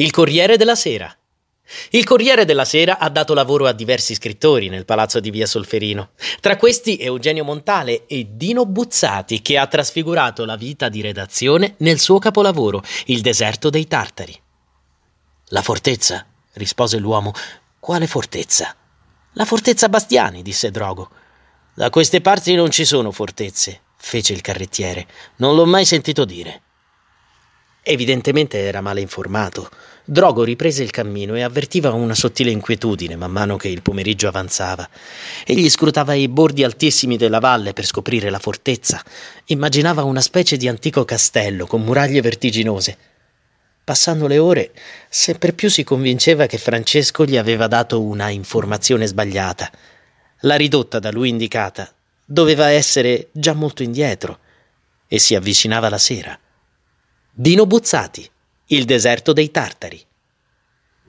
Il Corriere della Sera. Il Corriere della Sera ha dato lavoro a diversi scrittori nel palazzo di Via Solferino. Tra questi Eugenio Montale e Dino Buzzati, che ha trasfigurato la vita di redazione nel suo capolavoro, Il deserto dei Tartari. La fortezza, rispose l'uomo. Quale fortezza? La fortezza Bastiani, disse Drogo. Da queste parti non ci sono fortezze, fece il carrettiere. Non l'ho mai sentito dire. Evidentemente era male informato. Drogo riprese il cammino e avvertiva una sottile inquietudine man mano che il pomeriggio avanzava. Egli scrutava i bordi altissimi della valle per scoprire la fortezza. Immaginava una specie di antico castello con muraglie vertiginose. Passando le ore, sempre più si convinceva che Francesco gli aveva dato una informazione sbagliata. La ridotta da lui indicata doveva essere già molto indietro e si avvicinava la sera. Dino Buzzati, Il deserto dei Tartari.